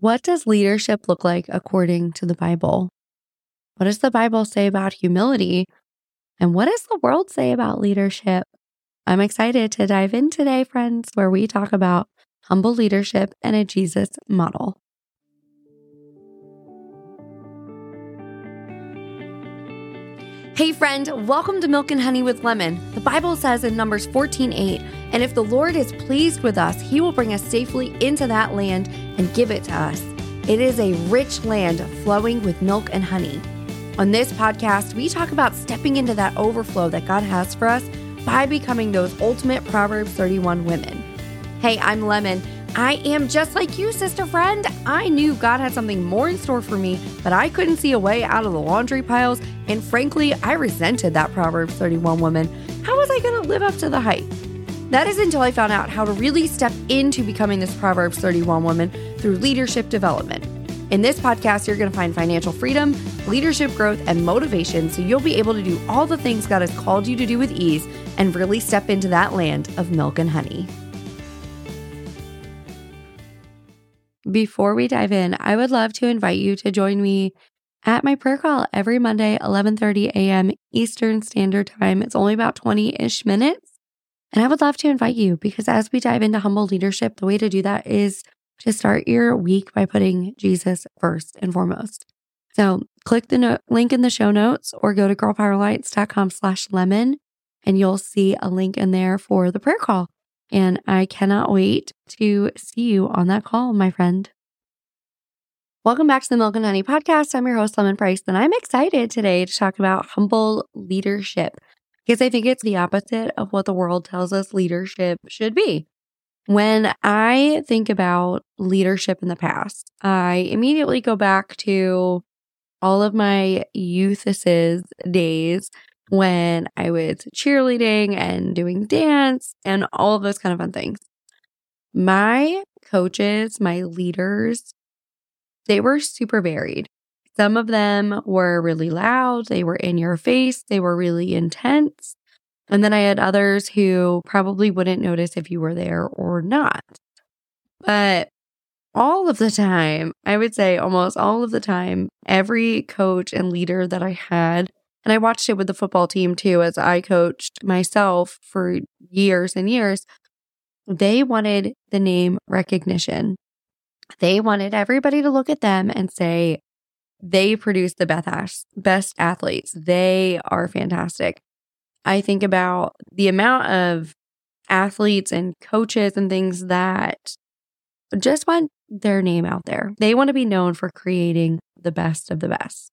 What does leadership look like according to the Bible? What does the Bible say about humility? And what does the world say about leadership? I'm excited to dive in today, friends, where we talk about humble leadership and a Jesus model. Hey friend, welcome to Milk and Honey with Lemon. The Bible says in Numbers 14:8, and if the Lord is pleased with us, he will bring us safely into that land and give it to us. It is a rich land flowing with milk and honey. On this podcast, we talk about stepping into that overflow that God has for us by becoming those ultimate Proverbs 31 women. Hey, I'm Lemon. I am just like you, sister friend. I knew God had something more in store for me, but I couldn't see a way out of the laundry piles. And frankly, I resented that Proverbs 31 woman. How was I going to live up to the hype? That is until I found out how to really step into becoming this Proverbs 31 woman through leadership development. In this podcast, you're going to find financial freedom, leadership growth, and motivation so you'll be able to do all the things God has called you to do with ease and really step into that land of milk and honey. Before we dive in, I would love to invite you to join me at my prayer call every Monday, 11:30 a.m. Eastern Standard Time. It's only about 20-ish minutes. And I would love to invite you because as we dive into humble leadership, the way to do that is to start your week by putting Jesus first and foremost. So click the no- link in the show notes or go to girlpoweralliance.com slash lemon and you'll see a link in there for the prayer call. And I cannot wait to see you on that call, my friend. Welcome back to the Milk and Honey podcast. I'm your host, Lemon Price, and I'm excited today to talk about humble leadership because I think it's the opposite of what the world tells us leadership should be. When I think about leadership in the past, I immediately go back to all of my youthesses days when I was cheerleading and doing dance and all of those kind of fun things. My coaches, my leaders, they were super varied. Some of them were really loud, they were in your face, they were really intense. And then I had others who probably wouldn't notice if you were there or not. But all of the time, I would say almost all of the time, every coach and leader that I had and I watched it with the football team too, as I coached myself for years and years. They wanted the name recognition. They wanted everybody to look at them and say, they produce the best athletes. They are fantastic. I think about the amount of athletes and coaches and things that just want their name out there. They want to be known for creating the best of the best.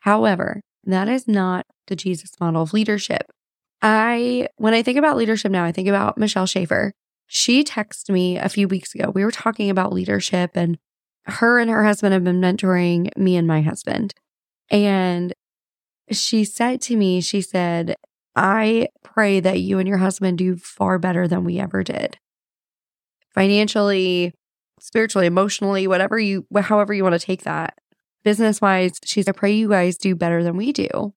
However, that is not the Jesus model of leadership. I, when I think about leadership now, I think about Michelle Schaefer. She texted me a few weeks ago. We were talking about leadership, and her and her husband have been mentoring me and my husband. And she said to me, she said, I pray that you and your husband do far better than we ever did. Financially, spiritually, emotionally, whatever you, however you want to take that business wise, she's, I pray you guys do better than we do.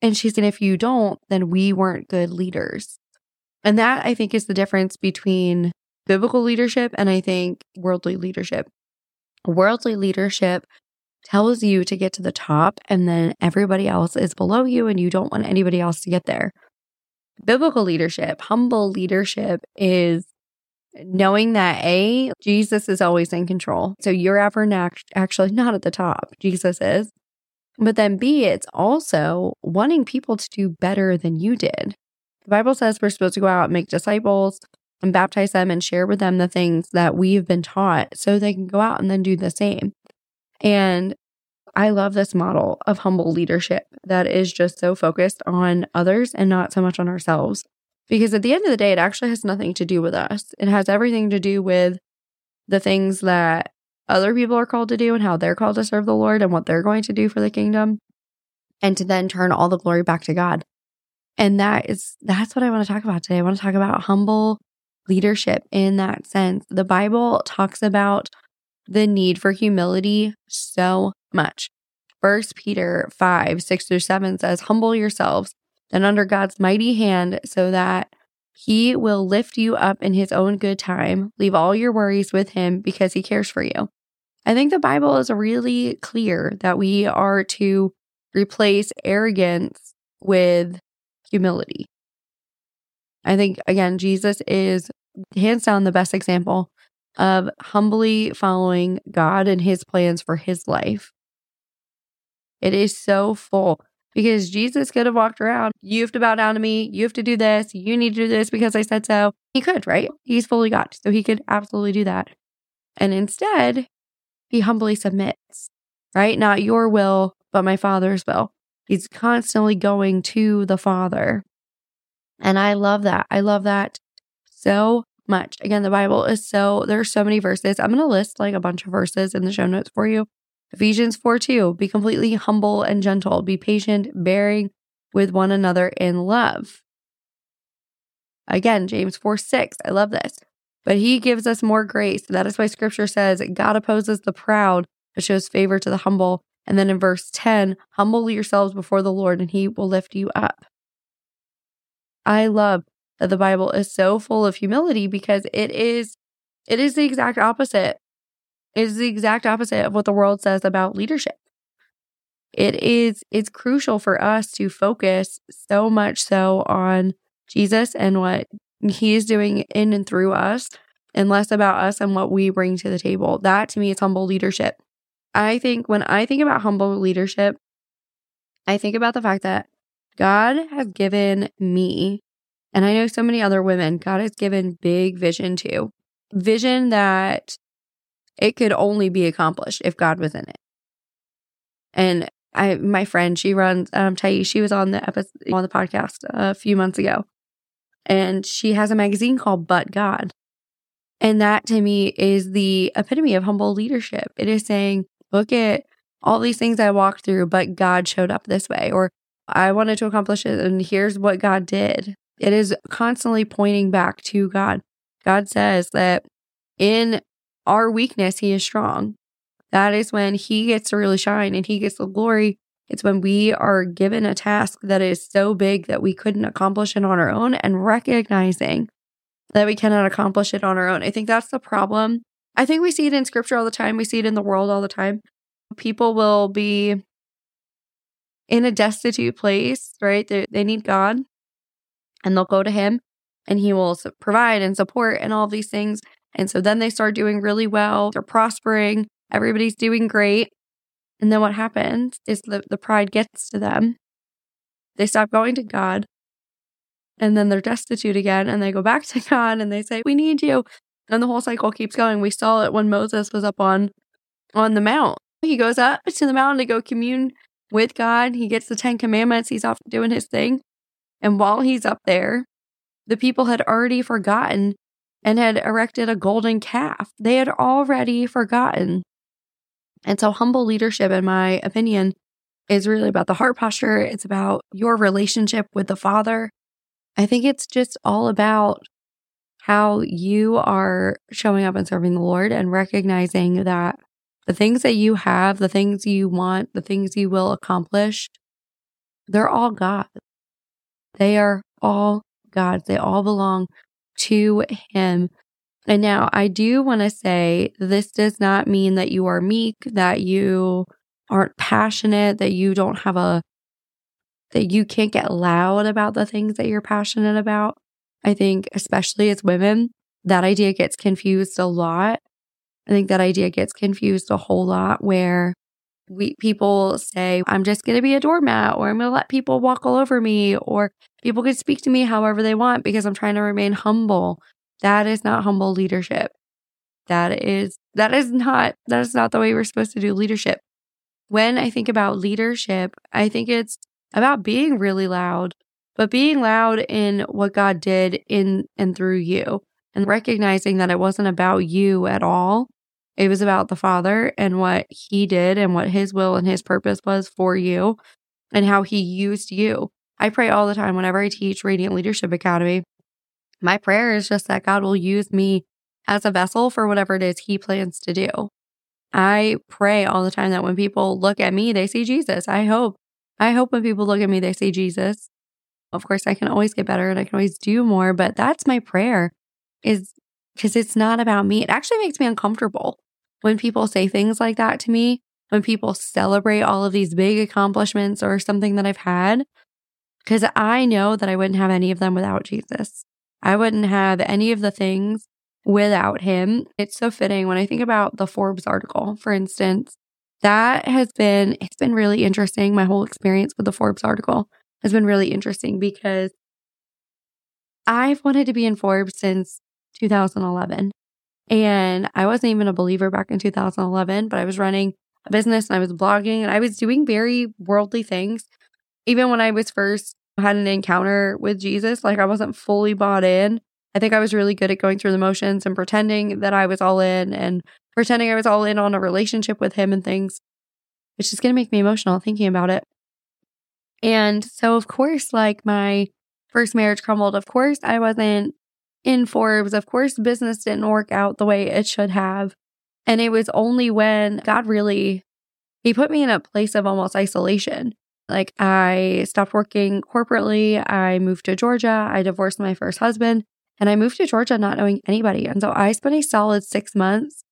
And she said, if you don't, then we weren't good leaders. And that I think is the difference between biblical leadership and I think worldly leadership. Worldly leadership tells you to get to the top and then everybody else is below you and you don't want anybody else to get there. Biblical leadership, humble leadership is knowing that A, Jesus is always in control. So you're ever not, actually not at the top, Jesus is. But then B, it's also wanting people to do better than you did. The Bible says we're supposed to go out and make disciples and baptize them and share with them the things that we've been taught so they can go out and then do the same. And I love this model of humble leadership that is just so focused on others and not so much on ourselves. Because at the end of the day, it actually has nothing to do with us. It has everything to do with the things that other people are called to do and how they're called to serve the Lord and what they're going to do for the kingdom and to then turn all the glory back to God. And that is that's what I want to talk about today. I want to talk about humble leadership in that sense. The Bible talks about the need for humility so much. First Peter 5, 6 through 7 says, Humble yourselves and under God's mighty hand so that He will lift you up in his own good time. Leave all your worries with him because he cares for you. I think the Bible is really clear that we are to replace arrogance with humility. I think, again, Jesus is hands down the best example of humbly following God and his plans for his life. It is so full because Jesus could have walked around. You have to bow down to me. You have to do this. You need to do this because I said so. He could, right? He's fully God. So he could absolutely do that. And instead, he humbly submits, right? Not your will, but my Father's will. He's constantly going to the Father. And I love that. I love that so much. Again, the Bible is so, there's so many verses. I'm going to list like a bunch of verses in the show notes for you. Ephesians 4 2, be completely humble and gentle, be patient, bearing with one another in love. Again, James 4 6, I love this. But he gives us more grace. That is why scripture says God opposes the proud, but shows favor to the humble. And then in verse 10, humble yourselves before the Lord, and he will lift you up. I love that the Bible is so full of humility because it is it is the exact opposite. Is the exact opposite of what the world says about leadership. It is it's crucial for us to focus so much so on Jesus and what he is doing in and through us and less about us and what we bring to the table. That to me is humble leadership. I think when I think about humble leadership, I think about the fact that God has given me, and I know so many other women, God has given big vision to. Vision that it could only be accomplished if God was in it. And I, my friend, she runs, um, Thais, she was on the episode, on the podcast a few months ago, and she has a magazine called But God. And that to me is the epitome of humble leadership. It is saying, look at all these things I walked through, but God showed up this way, or I wanted to accomplish it, and here's what God did. It is constantly pointing back to God. God says that in our weakness, He is strong. That is when He gets to really shine and He gets the glory. It's when we are given a task that is so big that we couldn't accomplish it on our own and recognizing that we cannot accomplish it on our own. I think that's the problem. I think we see it in scripture all the time. We see it in the world all the time. People will be in a destitute place, right? They, they need God and they'll go to Him and He will provide and support and all these things. And so then they start doing really well. They're prospering. Everybody's doing great. And then what happens is the, the pride gets to them. They stop going to God. And then they're destitute again and they go back to God and they say, We need you. And the whole cycle keeps going. We saw it when Moses was up on on the mount. He goes up to the mountain to go commune with God. He gets the Ten Commandments. He's off doing his thing. And while he's up there, the people had already forgotten and had erected a golden calf. They had already forgotten. And so, humble leadership, in my opinion, is really about the heart posture. It's about your relationship with the Father. I think it's just all about how you are showing up and serving the Lord and recognizing that the things that you have, the things you want, the things you will accomplish, they're all God. They are all God. They all belong to Him. And now I do want to say this does not mean that you are meek, that you aren't passionate, that you don't have a, that you can't get loud about the things that you're passionate about. I think, especially as women, that idea gets confused a lot I think that idea gets confused a whole lot where we people say, I'm just going to be a doormat or I'm going to let people walk all over me or people can speak to me however they want because I'm trying to remain humble. That is not humble leadership. That is that is not that is not the way we're supposed to do leadership. When I think about leadership, I think it's about being really loud, but being loud in what God did in and through you and recognizing that it wasn't about you at all. It was about the Father and what He did and what His will and His purpose was for you and how He used you. I pray all the time whenever I teach Radiant Leadership Academy. My prayer is just that God will use me as a vessel for whatever it is He plans to do. I pray all the time that when people look at me, they see Jesus. I hope. I hope when people look at me, they see Jesus. Of course, I can always get better and I can always do more, but that's my prayer is because it's not about me. It actually makes me uncomfortable when people say things like that to me, when people celebrate all of these big accomplishments or something that I've had, because I know that I wouldn't have any of them without Jesus. I wouldn't have any of the things without him. It's so fitting when I think about the Forbes article, for instance. That has been, it's been really interesting. My whole experience with the Forbes article has been really interesting because I've wanted to be in Forbes since 2011. And I wasn't even a believer back in 2011, but I was running a business and I was blogging and I was doing very worldly things. Even when I was first had an encounter with Jesus, like I wasn't fully bought in. I think I was really good at going through the motions and pretending that I was all in and pretending I was all in on a relationship with him and things, which is going to make me emotional thinking about it. And so, of course, like my first marriage crumbled. Of course, I wasn't in Forbes. Of course, business didn't work out the way it should have. And it was only when God really, He put me in a place of almost isolation. Like I stopped working corporately. I moved to Georgia. I divorced my first husband and I moved to Georgia not knowing anybody. And so I spent a solid six months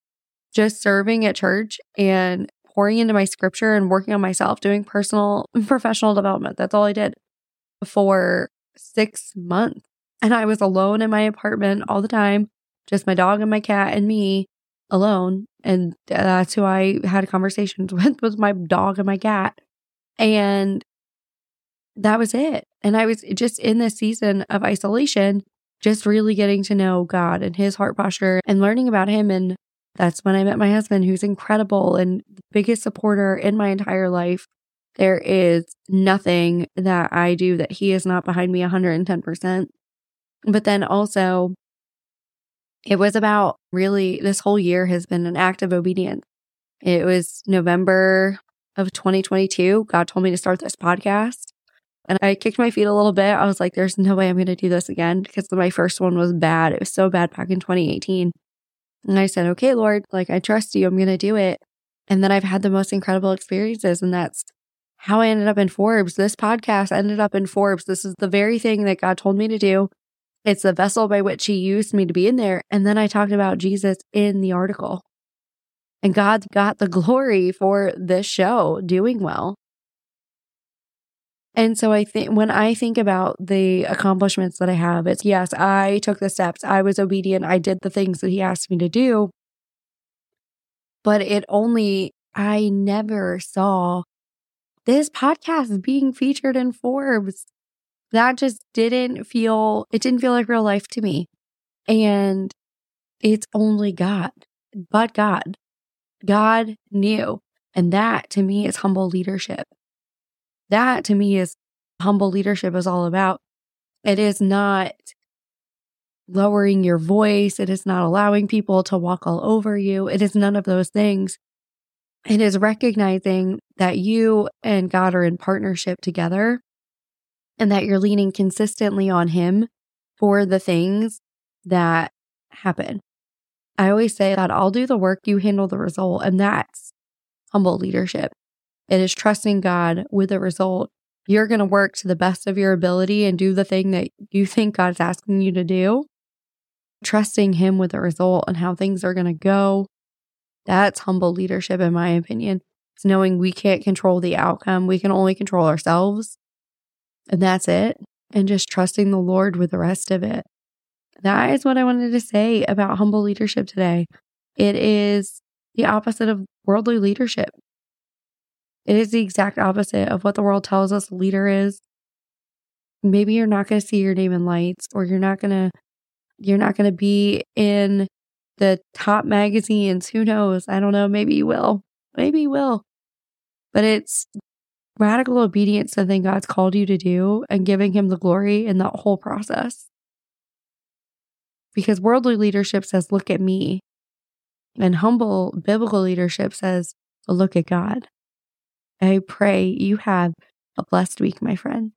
just serving at church and pouring into my scripture and working on myself, doing personal and professional development. That's all I did for six months. And I was alone in my apartment all the time, just my dog and my cat and me alone. And that's who I had conversations with, was my dog and my cat. And that was it. And I was just in this season of isolation, just really getting to know God and his heart posture and learning about him. And that's when I met my husband, who's incredible and the biggest supporter in my entire life. There is nothing that I do that he is not behind me 110%. But then also, it was about really this whole year has been an act of obedience. It was November of 2022. God told me to start this podcast. And I kicked my feet a little bit. I was like, there's no way I'm going to do this again because my first one was bad. It was so bad back in 2018. And I said, okay, Lord, like I trust you. I'm going to do it. And then I've had the most incredible experiences. And that's how I ended up in Forbes. This podcast ended up in Forbes. This is the very thing that God told me to do. It's the vessel by which he used me to be in there. And then I talked about Jesus in the article. And God got the glory for this show doing well. And so I think when I think about the accomplishments that I have, it's yes, I took the steps, I was obedient, I did the things that he asked me to do. But it only, I never saw this podcast being featured in Forbes. That just didn't feel, it didn't feel like real life to me. And it's only God, but God. God knew. And that to me is humble leadership. That to me is humble leadership is all about. It is not lowering your voice. It is not allowing people to walk all over you. It is none of those things. It is recognizing that you and God are in partnership together and that you're leaning consistently on Him for the things that happen. I always say that I'll do the work, you handle the result. And that's humble leadership. It is trusting God with the result. You're going to work to the best of your ability and do the thing that you think God's asking you to do. Trusting Him with the result and how things are going to go. That's humble leadership, in my opinion. It's knowing we can't control the outcome, we can only control ourselves. And that's it. And just trusting the Lord with the rest of it. That is what I wanted to say about humble leadership today. It is the opposite of worldly leadership. It is the exact opposite of what the world tells us a leader is. Maybe you're not going to see your name in lights or you're not going to you're not going to be in the top magazines. Who knows? I don't know. Maybe you will. Maybe you will. But it's radical obedience to the thing God's called you to do and giving him the glory in that whole process. Because worldly leadership says, look at me. And humble biblical leadership says, look at God. I pray you have a blessed week, my friend.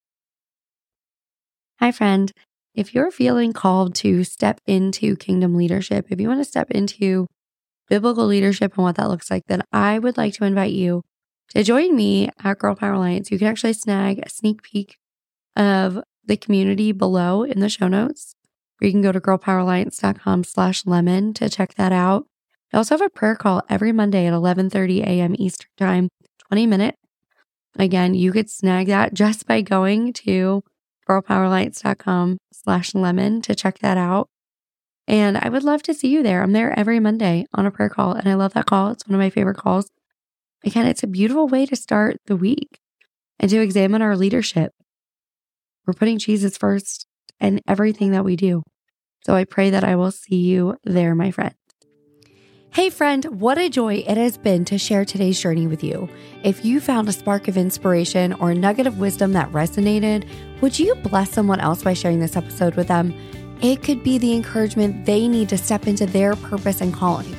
Hi, friend. If you're feeling called to step into kingdom leadership, if you want to step into biblical leadership and what that looks like, then I would like to invite you to join me at Girl Power Alliance. You can actually snag a sneak peek of the community below in the show notes, or you can go to girlpoweralliance.com slash lemon to check that out. I also have a prayer call every Monday at 11:30 a.m. Eastern Time, 20 minutes. Again, you could snag that just by going to girlpoweralliance.com slash lemon to check that out. And I would love to see you there. I'm there every Monday on a prayer call, and I love that call. It's one of my favorite calls. Again, it's a beautiful way to start the week and to examine our leadership. We're putting Jesus first in everything that we do. So I pray that I will see you there, my friend. Hey, friend, what a joy it has been to share today's journey with you. If you found a spark of inspiration or a nugget of wisdom that resonated, would you bless someone else by sharing this episode with them? It could be the encouragement they need to step into their purpose and calling.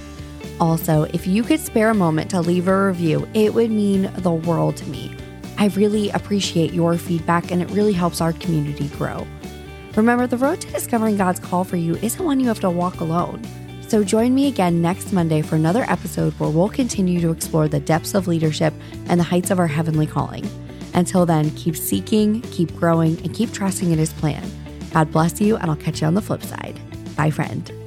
Also, if you could spare a moment to leave a review, it would mean the world to me. I really appreciate your feedback and it really helps our community grow. Remember, the road to discovering God's call for you isn't one you have to walk alone. So join me again next Monday for another episode where we'll continue to explore the depths of leadership and the heights of our heavenly calling. Until then, keep seeking, keep growing, and keep trusting in His plan. God bless you, and I'll catch you on the flip side. Bye, friend.